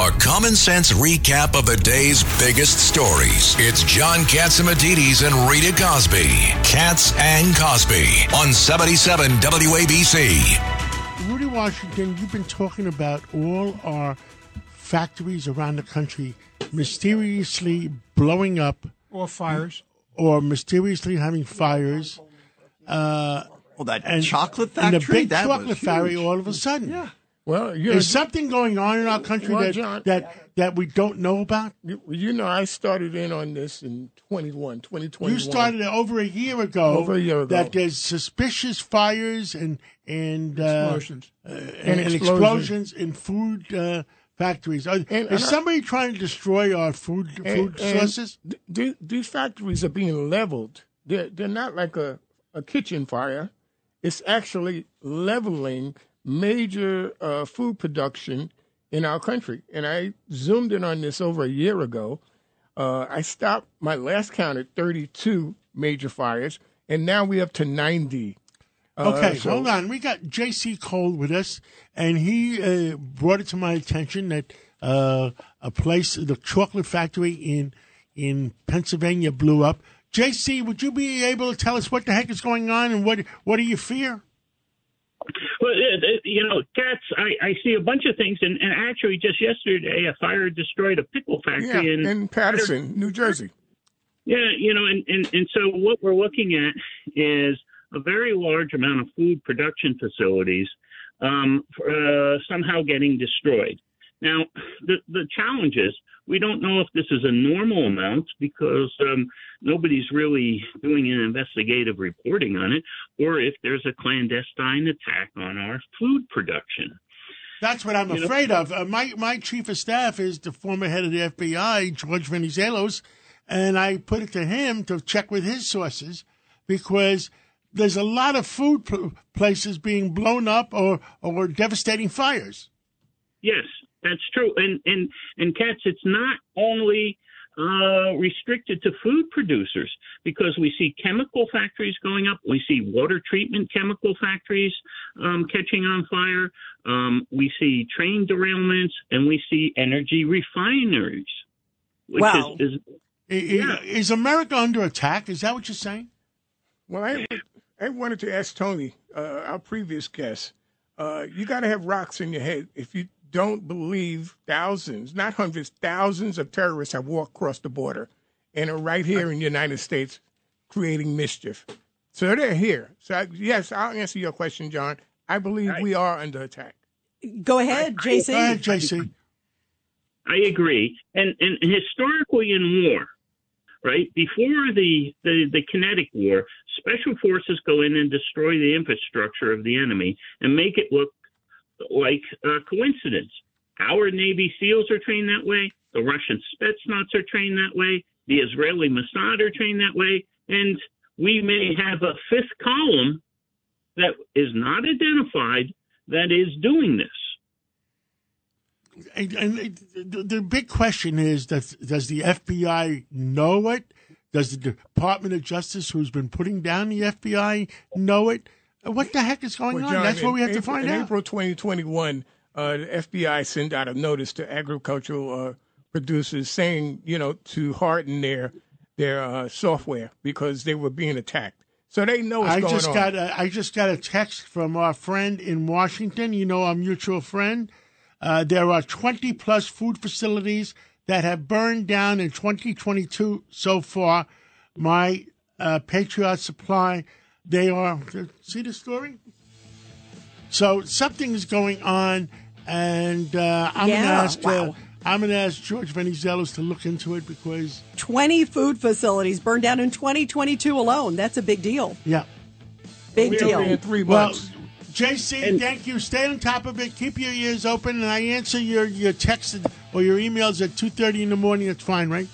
A common sense recap of the day's biggest stories. It's John Catsimatidis and Rita Cosby. Katz and Cosby on 77 WABC. Rudy Washington, you've been talking about all our factories around the country mysteriously blowing up Or fires. or mysteriously having fires. Uh, Well, that and, chocolate and factory, the big that chocolate factory all of a sudden. Yeah. Well, you know, There's something going on in our country Well, that, John- that that we don't know about. you, you know, I started in on this in 21, 2021. You started it over a year ago. Over a year ago. That there's suspicious fires and and uh, Explosions. uh, and, And and explosions explosions. in food uh, factories. Are, And- and is I- somebody trying to destroy our food food And- and sources? th- th- these factories are being leveled. They're, they're not like a, a kitchen fire. It's actually leveling major uh, food production in our country. And I zoomed in on this over a year ago. Uh, I stopped my last count at 32 major fires, and now we're up to 90. Uh, Okay, so- hold on. We got J.C. Cole with us, and he uh, brought it to my attention that uh, a place, the chocolate factory in in Pennsylvania, blew up. J.C., would you be able to tell us what the heck is going on and what what do you fear? Well, uh, you know, Cats. I, I see a bunch of things, and, and actually, just yesterday, a fire destroyed a pickle yeah, factory in in Paterson, New Jersey. Yeah, you know, and, and, and so what we're looking at is a very large amount of food production facilities um, uh, somehow getting destroyed. Now, the, the challenge is we don't know if this is a normal amount because um, nobody's really doing an investigative reporting on it, or if there's a clandestine attack on our food production. That's what I'm You know- afraid of. Uh, my my chief of staff is the former head of the FBI, George Venizelos, and I put it to him to check with his sources because there's a lot of food pl- places being blown up or or devastating fires. Yes, that's true. And and and Cats, it's not only uh, restricted to food producers because we see chemical factories going up. We see water treatment chemical factories um, catching on fire. Um, we see train derailments, and we see energy refineries. Which Wow. is, is I- I- Yeah. Is America under attack? Is that what you're saying? Well, I, I wanted to ask Tony, uh, our previous guest, uh, you got to have rocks in your head if you don't believe thousands, not hundreds, thousands of terrorists have walked across the border and are right here in the United States creating mischief. So they're here. So, I, yes, I'll answer your question, John. I believe we are under attack. Go ahead, JC. Go ahead, JC. I agree. And and historically in war, right before the, the the kinetic war, special forces go in and destroy the infrastructure of the enemy and make it look like a coincidence. Our Navy SEALs are trained that way. The Russian Spetsnaz are trained that way. The Israeli Mossad are trained that way. And we may have a fifth column that is not identified that is doing this. And, and the, big question is: does the FBI know it? Does the Department of Justice, who's been putting down the FBI, know it? What the heck is going Well, on? That's what we have to April- find in out. April 2021, uh, the FBI sent out a notice to agricultural uh, producers saying, you know, to harden their their uh, software because they were being attacked. So they know what's I going just on. got a, I just got a text from our friend in Washington. You know, our mutual friend. Uh, there are 20 plus food facilities that have burned down in 2022 so far. My uh, Patriot Supply, they are. See the story? So something's going on, and uh, I'm Yeah, gonna ask. Uh. I'm gonna ask George Venizelos to look into it because 20 food facilities burned down in 2022 alone. That's a big deal. yeah. Big We're deal. in three Well, months. JC, thank you. Stay on top of it. Keep your ears open, and I answer your your texts or your emails at two thirty in the morning. That's fine, right?